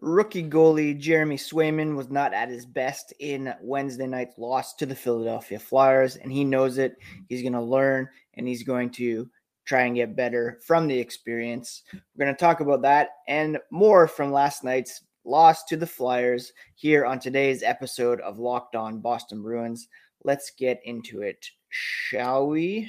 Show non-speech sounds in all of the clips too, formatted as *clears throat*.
Rookie goalie Jeremy Swayman was not at his best in Wednesday night's loss to the Philadelphia Flyers, and he knows it. He's going to learn and he's going to try and get better from the experience. We're going to talk about that and more from last night's loss to the Flyers here on today's episode of Locked On Boston Bruins. Let's get into it, shall we?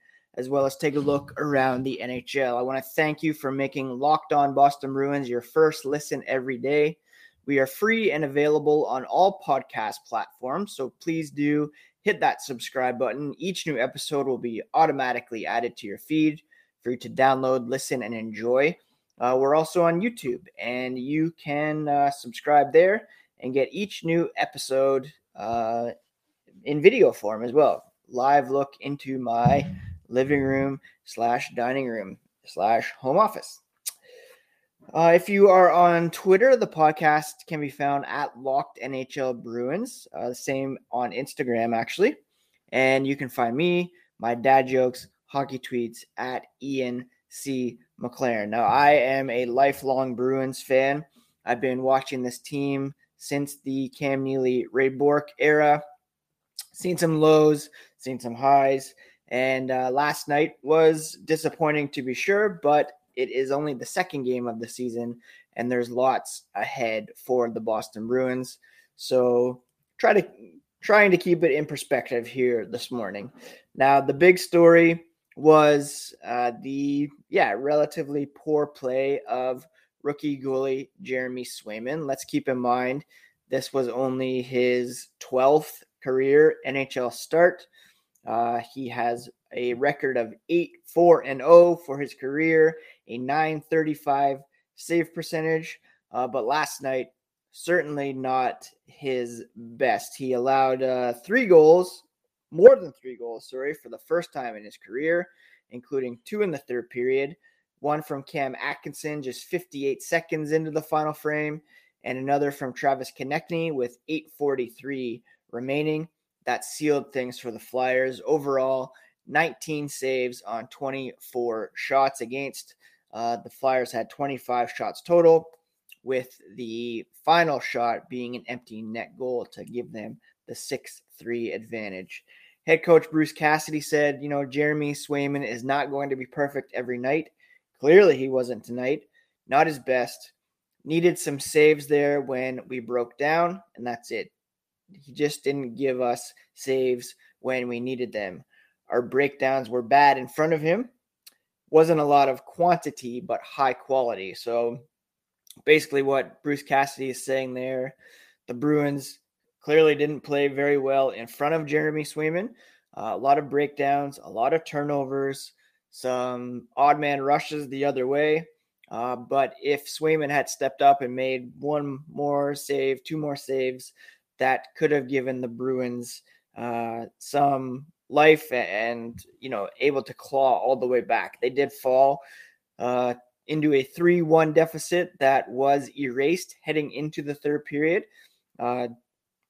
as well as take a look around the NHL. I want to thank you for making Locked On Boston Bruins your first listen every day. We are free and available on all podcast platforms, so please do hit that subscribe button. Each new episode will be automatically added to your feed for you to download, listen, and enjoy. Uh, we're also on YouTube, and you can uh, subscribe there and get each new episode uh, in video form as well. Live look into my living room slash dining room slash home office. Uh, if you are on Twitter, the podcast can be found at Locked NHL Bruins. Uh, same on Instagram, actually. And you can find me, my dad jokes, hockey tweets at Ian C. McLaren. Now, I am a lifelong Bruins fan. I've been watching this team since the Cam Neely Ray Bourque era. Seen some lows, seen some highs, and uh, last night was disappointing to be sure, but it is only the second game of the season, and there's lots ahead for the Boston Bruins. So try to trying to keep it in perspective here this morning. Now, the big story was uh, the yeah relatively poor play of rookie goalie Jeremy Swayman. Let's keep in mind this was only his 12th career NHL start. Uh, he has a record of 8 4 and 0 for his career, a 935 save percentage. Uh, but last night, certainly not his best. He allowed uh, three goals more than three goals, sorry, for the first time in his career, including two in the third period, one from Cam Atkinson just 58 seconds into the final frame, and another from Travis Konecny with 843 remaining. That sealed things for the Flyers. Overall, 19 saves on 24 shots against. Uh, the Flyers had 25 shots total, with the final shot being an empty net goal to give them the 6 3 advantage. Head coach Bruce Cassidy said, you know, Jeremy Swayman is not going to be perfect every night. Clearly, he wasn't tonight. Not his best. Needed some saves there when we broke down, and that's it. He just didn't give us saves when we needed them. Our breakdowns were bad in front of him. Wasn't a lot of quantity, but high quality. So basically, what Bruce Cassidy is saying there, the Bruins clearly didn't play very well in front of Jeremy Swayman. Uh, a lot of breakdowns, a lot of turnovers, some odd man rushes the other way. Uh, but if Swayman had stepped up and made one more save, two more saves, that could have given the Bruins uh, some life and you know able to claw all the way back. They did fall uh, into a three-one deficit that was erased heading into the third period. Uh,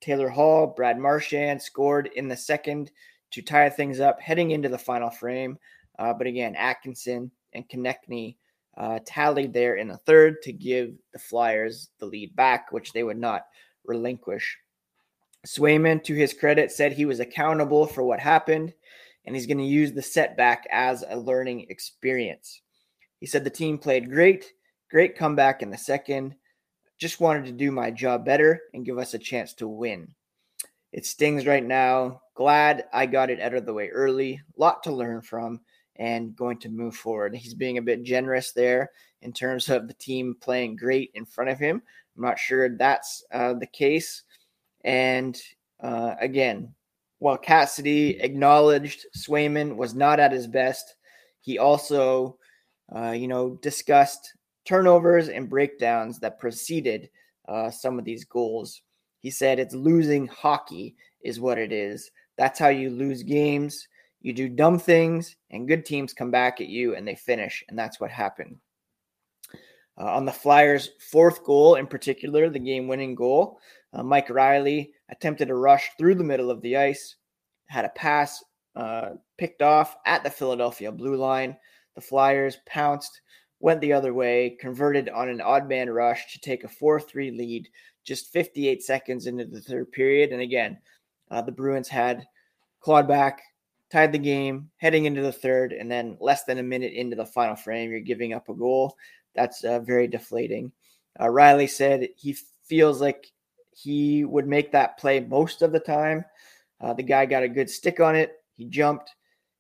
Taylor Hall, Brad Marchand scored in the second to tie things up heading into the final frame. Uh, but again, Atkinson and Konecny uh, tallied there in the third to give the Flyers the lead back, which they would not relinquish. Swayman, to his credit, said he was accountable for what happened and he's going to use the setback as a learning experience. He said the team played great, great comeback in the second. Just wanted to do my job better and give us a chance to win. It stings right now. Glad I got it out of the way early. Lot to learn from and going to move forward. He's being a bit generous there in terms of the team playing great in front of him. I'm not sure that's uh, the case. And uh, again, while Cassidy acknowledged Swayman was not at his best, he also, uh, you know, discussed turnovers and breakdowns that preceded uh, some of these goals. He said it's losing hockey is what it is. That's how you lose games. You do dumb things, and good teams come back at you and they finish, and that's what happened. Uh, on the Flyers' fourth goal, in particular, the game winning goal, uh, Mike Reilly attempted a rush through the middle of the ice, had a pass uh, picked off at the Philadelphia blue line. The Flyers pounced, went the other way, converted on an odd man rush to take a 4 3 lead just 58 seconds into the third period. And again, uh, the Bruins had clawed back, tied the game, heading into the third, and then less than a minute into the final frame, you're giving up a goal. That's uh, very deflating. Uh, Reilly said he feels like he would make that play most of the time. Uh, the guy got a good stick on it. He jumped.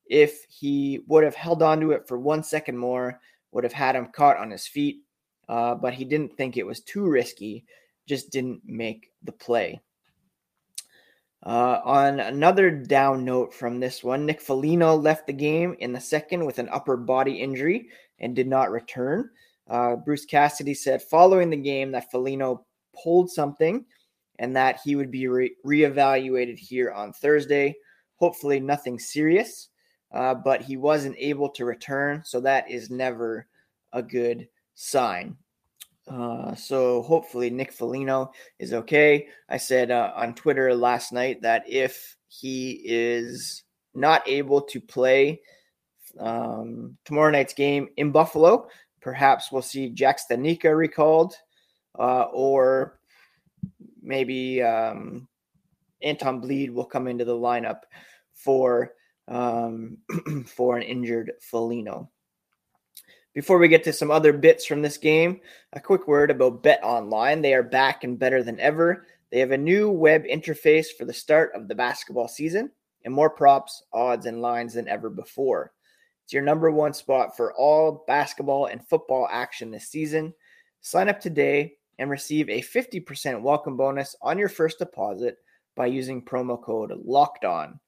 If he would have held on to it for one second more, would have had him caught on his feet. Uh, but he didn't think it was too risky, just didn't make the play. Uh, on another down note from this one, Nick Foligno left the game in the second with an upper body injury and did not return. Uh, Bruce Cassidy said following the game that Foligno pulled something and that he would be re- reevaluated here on Thursday. Hopefully, nothing serious, uh, but he wasn't able to return, so that is never a good sign. Uh, so hopefully Nick Foligno is okay. I said uh, on Twitter last night that if he is not able to play um, tomorrow night's game in Buffalo, perhaps we'll see Jack Studnicka recalled, uh, or maybe um, Anton Blidh will come into the lineup for um, *clears throat* for an injured Foligno. Before we get to some other bits from this game, a quick word about Bet Online. They are back and better than ever. They have a new web interface for the start of the basketball season and more props, odds, and lines than ever before. It's your number one spot for all basketball and football action this season. Sign up today and receive a 50% welcome bonus on your first deposit by using promo code LOCKED ON.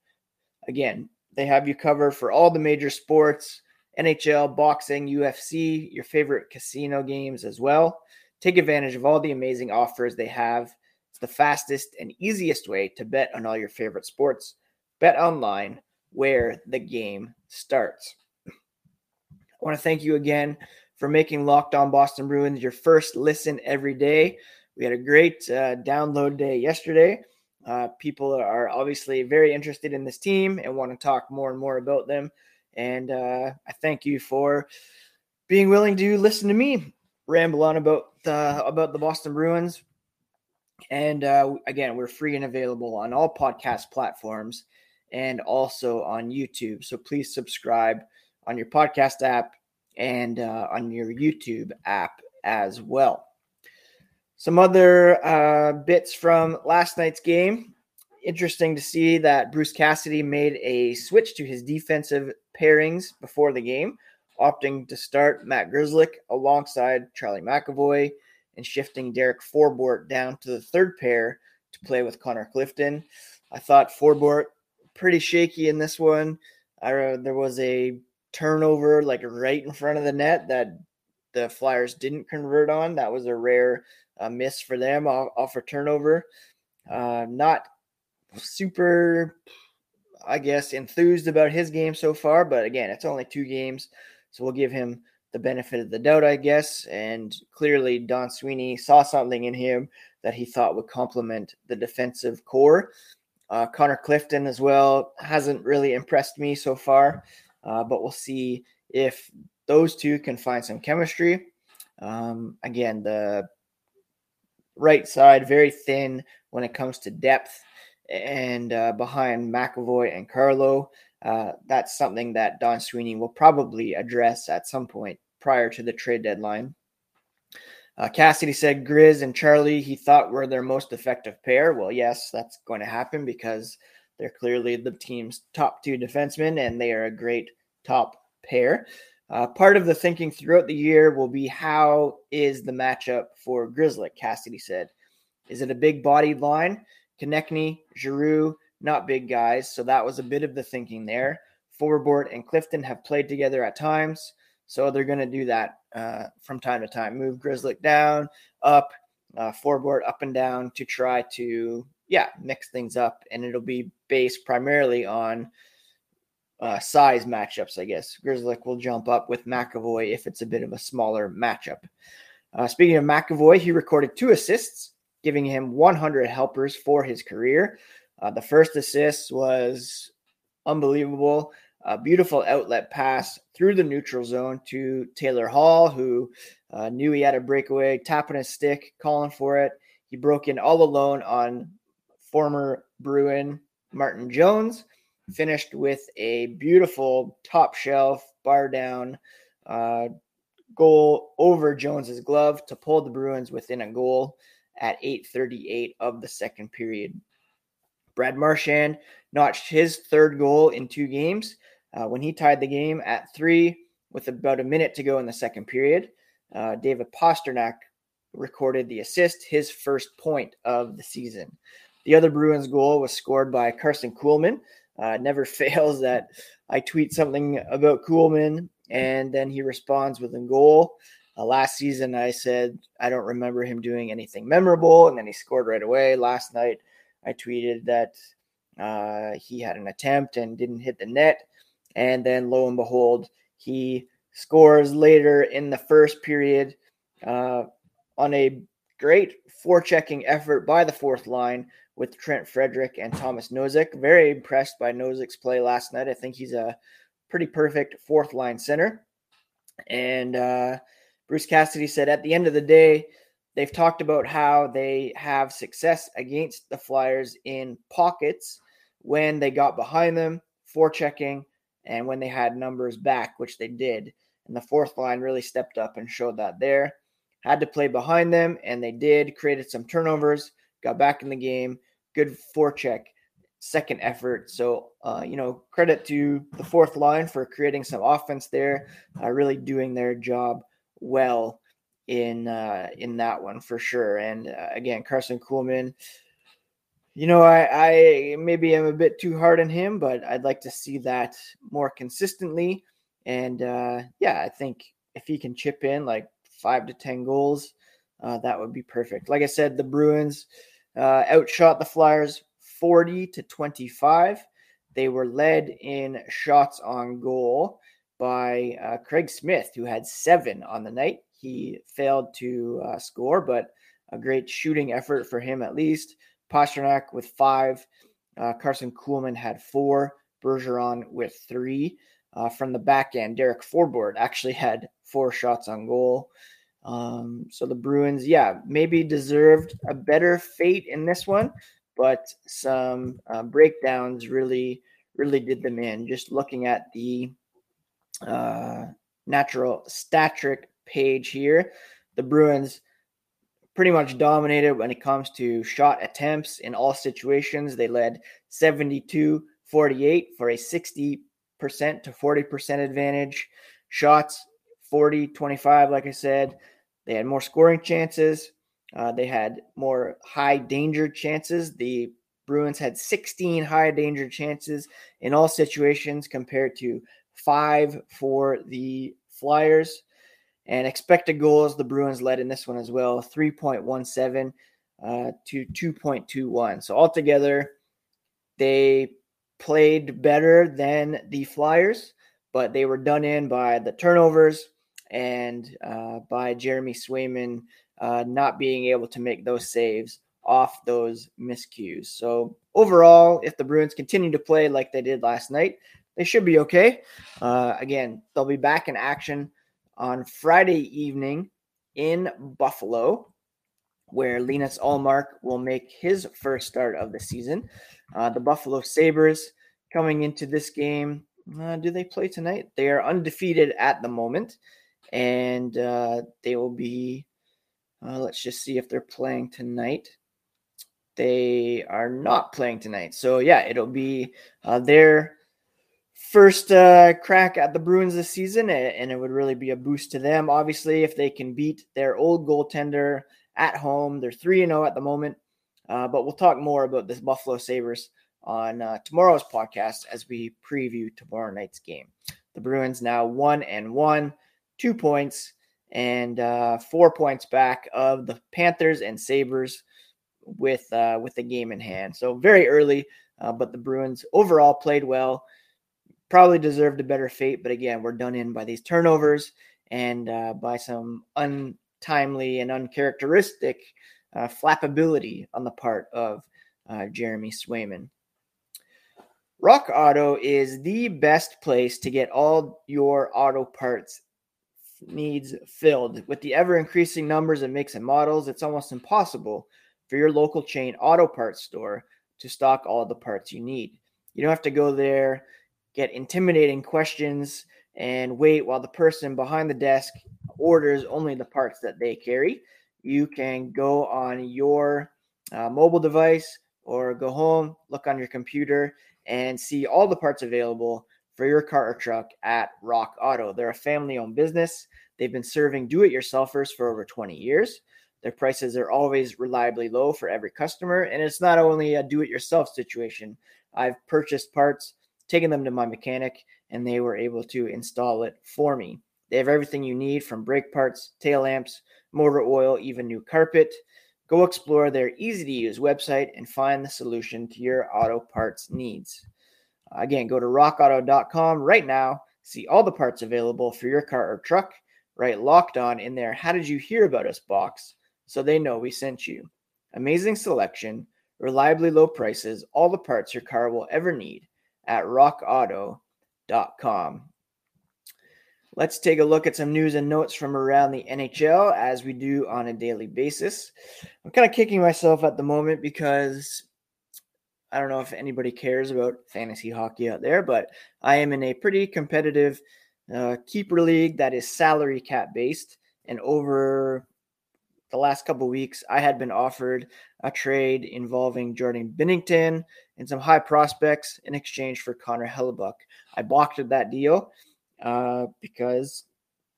Again, they have you covered for all the major sports NHL, boxing, UFC, your favorite casino games as well. Take advantage of all the amazing offers they have. It's the fastest and easiest way to bet on all your favorite sports. Bet online where the game starts. I want to thank you again for making Locked On Boston Bruins your first listen every day. We had a great uh, download day yesterday. Uh, people are obviously very interested in this team and want to talk more and more about them. And uh, I thank you for being willing to listen to me ramble on about the about the Boston Bruins. And uh, again, we're free and available on all podcast platforms and also on YouTube. So please subscribe on your podcast app and uh, on your YouTube app as well. Some other uh, bits from last night's game. Interesting to see that Bruce Cassidy made a switch to his defensive pairings before the game, opting to start Matt Grzelcyk alongside Charlie McAvoy and shifting Derek Forbort down to the third pair to play with Connor Clifton. I thought Forbort pretty shaky in this one. I, uh, there was a turnover like right in front of the net that the Flyers didn't convert on. That was a rare uh, miss for them off, off a turnover. Uh, not super, I guess, enthused about his game so far, but again, it's only two games, so we'll give him the benefit of the doubt, I guess. And clearly, Don Sweeney saw something in him that he thought would complement the defensive corps. Uh, Connor Clifton as well hasn't really impressed me so far. Uh, but we'll see if those two can find some chemistry. Um, again, the right side very thin when it comes to depth, and uh, behind McAvoy and Carlo, uh, that's something that Don Sweeney will probably address at some point prior to the trade deadline. Uh, Cassidy said Grizz and Charlie he thought were their most effective pair. Well, yes, that's going to happen because they're clearly the team's top two defensemen, and they are a great top pair. Uh, part of the thinking throughout the year will be how is the matchup for Grzelcyk, Cassidy said. Is it a big bodied line? Konecny, Giroux, not big guys. So that was a bit of the thinking there. Forbort and Clifton have played together at times. So they're going to do that uh, from time to time. Move Grzelcyk down, up, uh, Forbort up and down to try to, yeah, mix things up. And it'll be based primarily on uh, size matchups, I guess. Grzelcyk will jump up with McAvoy if it's a bit of a smaller matchup. Uh, speaking of McAvoy, he recorded two assists, giving him 100 helpers for his career. Uh, the first assist was unbelievable. A beautiful outlet pass through the neutral zone to Taylor Hall, who uh, knew he had a breakaway, tapping his stick, calling for it. He broke in all alone on former Bruin Martin Jones, finished with a beautiful top shelf, bar down uh, goal over Jones's glove to pull the Bruins within a goal at 8:38 of the second period. Brad Marchand notched his third goal in two games uh, when he tied the game at three with about a minute to go in the second period. Uh, David Pastrnak recorded the assist, his first point of the season. The other Bruins goal was scored by Karson Kuhlman. Uh, never *laughs* fails that I tweet something about Kuhlman and then he responds with a goal. Uh, last season, I said I don't remember him doing anything memorable, and then he scored right away. Last night, I tweeted that uh, he had an attempt and didn't hit the net, and then lo and behold, he scores later in the first period uh, on a great forechecking effort by the fourth line with Trent Frederic and Thomas Nosek. Very impressed by Nosek's play last night. I think he's a pretty perfect fourth line center. And uh, Bruce Cassidy said at the end of the day, they've talked about how they have success against the Flyers in pockets when they got behind them, forechecking, and when they had numbers back, which they did. And the fourth line really stepped up and showed that there. Had to play behind them, and they did. Created some turnovers, got back in the game. Good forecheck second effort. So, uh, you know, credit to the fourth line for creating some offense there, uh, really doing their job well in uh, in that one for sure. And uh, again, Karson Kuhlman, you know, I, I maybe am a bit too hard on him, but I'd like to see that more consistently. And uh, yeah, I think if he can chip in like five to ten goals, uh, that would be perfect. Like I said, the Bruins outshot the Flyers 40 to 25. They were led in shots on goal by uh, Craig Smith, who had seven on the night. He failed to uh, score, but a great shooting effort for him at least. Pastrnak with five. Uh, Karson Kuhlman had four. Bergeron with three. Uh, from the back end, Derek Forbort actually had four shots on goal. Um, so the Bruins, yeah, maybe deserved a better fate in this one, but some uh, breakdowns really really did them in. Just looking at the uh, Natural Stat Trick page here, the Bruins pretty much dominated when it comes to shot attempts in all situations. They led 72 48 for a 60% to 40% advantage. Shots 40 25, like I said. They had more scoring chances. Uh, they had more high danger chances. The Bruins had 16 high danger chances in all situations compared to five for the Flyers. And expected goals, the Bruins led in this one as well 3.17 uh, to 2.21. So altogether, they played better than the Flyers, but they were done in by the turnovers and uh, by Jeremy Swayman uh, not being able to make those saves off those miscues. So overall, if the Bruins continue to play like they did last night, they should be okay. Uh, again, they'll be back in action on Friday evening in Buffalo, where Linus Ullmark will make his first start of the season. Uh, the Buffalo Sabres coming into this game. Uh, do they play tonight? They are undefeated at the moment, and uh, they will be uh, let's just see if they're playing tonight. They are not playing tonight. So, yeah, it'll be uh, their first uh, crack at the Bruins this season, and it would really be a boost to them. Obviously, if they can beat their old goaltender at home, they're 3 0 at the moment. Uh, but we'll talk more about this Buffalo Sabres on uh, tomorrow's podcast as we preview tomorrow night's game. The Bruins now one and one, two points and uh, four points back of the Panthers and Sabres with uh, with the game in hand. So very early, uh, but the Bruins overall played well. Probably deserved a better fate, but again, we're done in by these turnovers and uh, by some untimely and uncharacteristic uh, flappability on the part of uh, Jeremy Swayman. Rock Auto is the best place to get all your auto parts needs filled. With the ever increasing numbers of makes and models, it's almost impossible for your local chain auto parts store to stock all the parts you need. You don't have to go there, get intimidating questions, and wait while the person behind the desk orders only the parts that they carry. You can go on your uh, mobile device or go home, look on your computer, and see all the parts available for your car or truck at Rock Auto. They're a family owned business. They've been serving do it yourselfers for over 20 years. Their prices are always reliably low for every customer. And it's not only a do it yourself situation. I've purchased parts, taken them to my mechanic, and they were able to install it for me. They have everything you need from brake parts, tail lamps, motor oil, even new carpet. Go explore their easy to use website and find the solution to your auto parts needs. Again, go to rockauto.com right now, see all the parts available for your car or truck, write locked on in there. How did you hear about us box? So they know we sent you. Amazing selection, reliably low prices, all the parts your car will ever need at rockauto.com. Let's take a look at some news and notes from around the NHL as we do on a daily basis. I'm kind of kicking myself at the moment because I don't know if anybody cares about fantasy hockey out there, but I am in a pretty competitive uh, keeper league that is salary cap based. And over the last couple weeks, I had been offered a trade involving Jordan Binnington and some high prospects in exchange for Connor Hellebuyck. I balked at that deal uh, because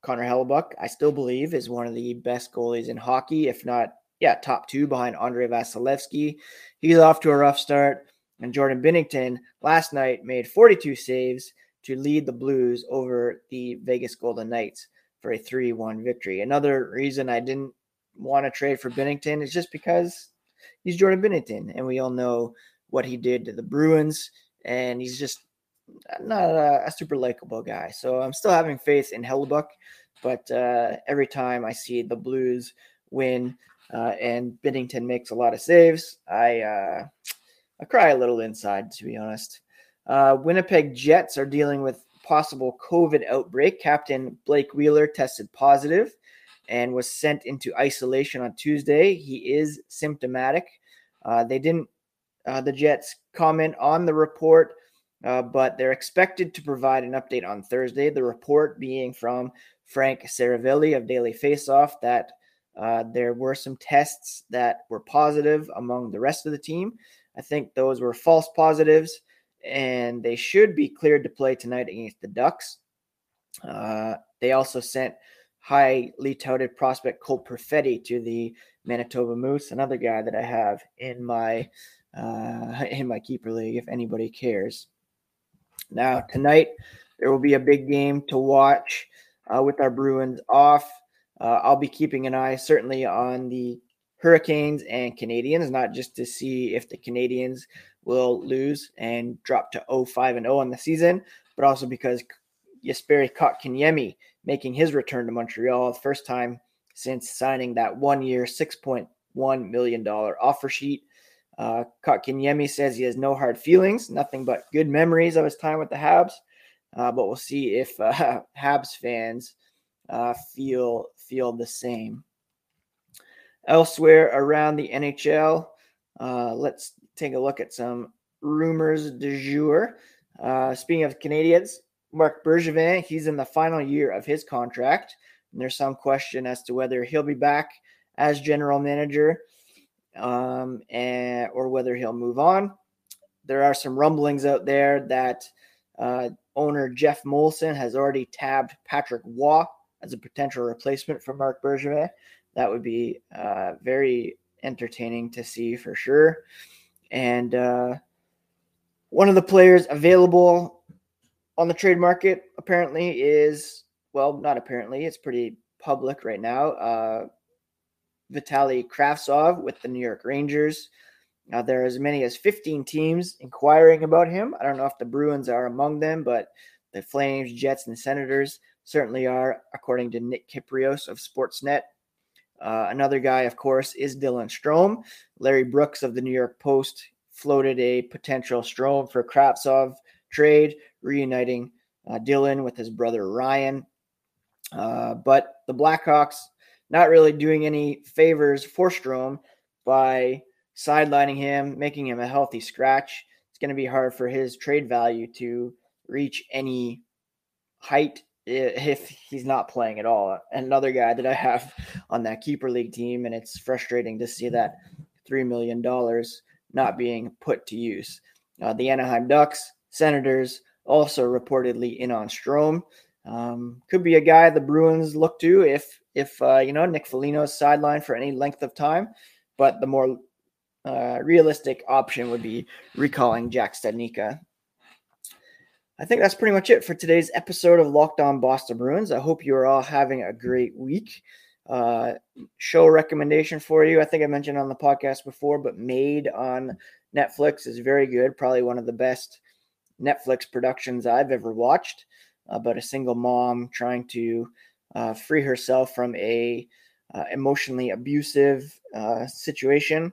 Connor Hellebuyck, I still believe, is one of the best goalies in hockey, if not, yeah, top two behind Andrei Vasilevskiy. He's off to a rough start. And Jordan Binnington last night made 42 saves to lead the Blues over the Vegas Golden Knights for a 3 1 victory. Another reason I didn't want to trade for Binnington is just because he's Jordan Binnington, and we all know what he did to the Bruins, and he's just not a, a super likable guy. So I'm still having faith in Hellebuyck, but uh, every time I see the Blues win uh, and Binnington makes a lot of saves, I uh, I cry a little inside, to be honest. Uh, Winnipeg Jets are dealing with possible COVID outbreak. Captain Blake Wheeler tested positive and was sent into isolation on Tuesday. He is symptomatic. Uh, they didn't, uh, the Jets comment on the report uh, but they're expected to provide an update on Thursday. The report being from Frank Seravalli of Daily Faceoff that uh, there were some tests that were positive among the rest of the team. I think those were false positives, and they should be cleared to play tonight against the Ducks. Uh, they also sent highly touted prospect Cole Perfetti to the Manitoba Moose, another guy that I have in my uh, *laughs* in my keeper league. If anybody cares. Now, tonight, there will be a big game to watch uh, with our Bruins off. Uh, I'll be keeping an eye certainly on the Hurricanes and Canadiens, not just to see if the Canadiens will lose and drop to 0-5 and 0 on the season, but also because Jesperi Kotkaniemi making his return to Montreal, the first time since signing that one-year, $6.1 million offer sheet. Uh, Kotkaniemi says he has no hard feelings, nothing but good memories of his time with the Habs. Uh, but we'll see if uh, *laughs* Habs fans uh, feel feel the same. Elsewhere around the NHL, uh, let's take a look at some rumors du jour. Uh, speaking of Canadiens, Marc Bergevin, he's in the final year of his contract, and there's some question as to whether he'll be back as general manager um, and, or whether he'll move on. There are some rumblings out there that uh, owner Jeff Molson has already tabbed Patrick Roy as a potential replacement for Marc Bergevin. That would be uh, very entertaining to see for sure. And uh, One of the players available on the trade market apparently is well, not apparently, it's pretty public right now. Uh, Vitaly Kravtsov with the New York Rangers. Now there are as many as 15 teams inquiring about him. I don't know if the Bruins are among them, but the Flames, Jets, and Senators certainly are, according to Nick Kypreos of Sportsnet. Uh, another guy, of course, is Dylan Strome. Larry Brooks of the New York Post floated a potential Strome for Kravtsov trade, reuniting uh, Dylan with his brother Ryan. Uh, but the Blackhawks not really doing any favors for Strome by sidelining him, making him a healthy scratch. It's going to be hard for his trade value to reach any height if he's not playing at all. Another guy that I have on that keeper league team, and it's frustrating to see that $3 million not being put to use. Uh, the Anaheim Ducks, Senators also reportedly in on Strome. Um, could be a guy the Bruins look to if if uh, you know Nick Foligno's sideline for any length of time, but the more uh, realistic option would be recalling Jack Studnicka. I think that's pretty much it for today's episode of Locked On Boston Bruins. I hope you are all having a great week. Uh, show recommendation for you. I think I mentioned on the podcast before, but Maid on Netflix is very good. Probably one of the best Netflix productions I've ever watched about a single mom trying to uh, free herself from a uh, emotionally abusive uh, situation.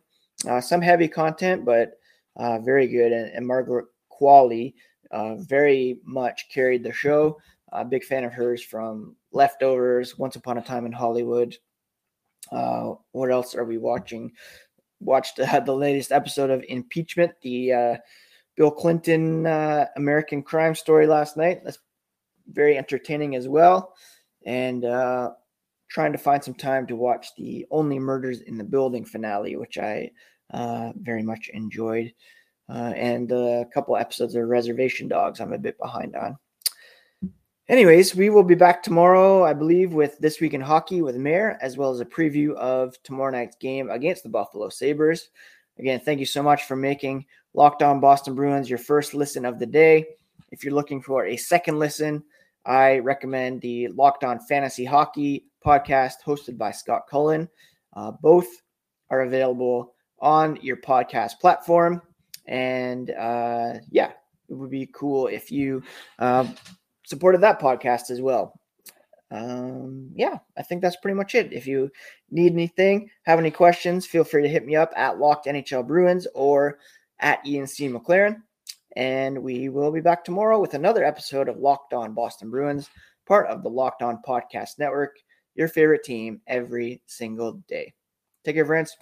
Uh, some heavy content, but uh, very good. And, and Margaret Qualley uh, very much carried the show. A big fan of hers from Leftovers, Once Upon a Time in Hollywood. what else are we watching? Watched the latest episode of Impeachment, the Bill Clinton American crime story last night. That's very entertaining as well. And uh, trying to find some time to watch the Only Murders in the Building finale, which I uh, very much enjoyed. Uh, and a couple episodes of Reservation Dogs, I'm a bit behind on. Anyways, we will be back tomorrow, I believe, with This Week in Hockey with Mayor, as well as a preview of tomorrow night's game against the Buffalo Sabres. Again, thank you so much for making Locked On Boston Bruins your first listen of the day. If you're looking for a second listen, I recommend the Locked On Fantasy Hockey podcast hosted by Scott Cullen. Uh, both are available on your podcast platform. And uh, yeah, it would be cool if you uh, supported that podcast as well. Um, yeah, I think that's pretty much it. If you need anything, have any questions, feel free to hit me up at Locked NHL Bruins or at Ian C. McLaren. And we will be back tomorrow with another episode of Locked On Boston Bruins, part of the Locked On Podcast Network, your favorite team every single day. Take care, friends.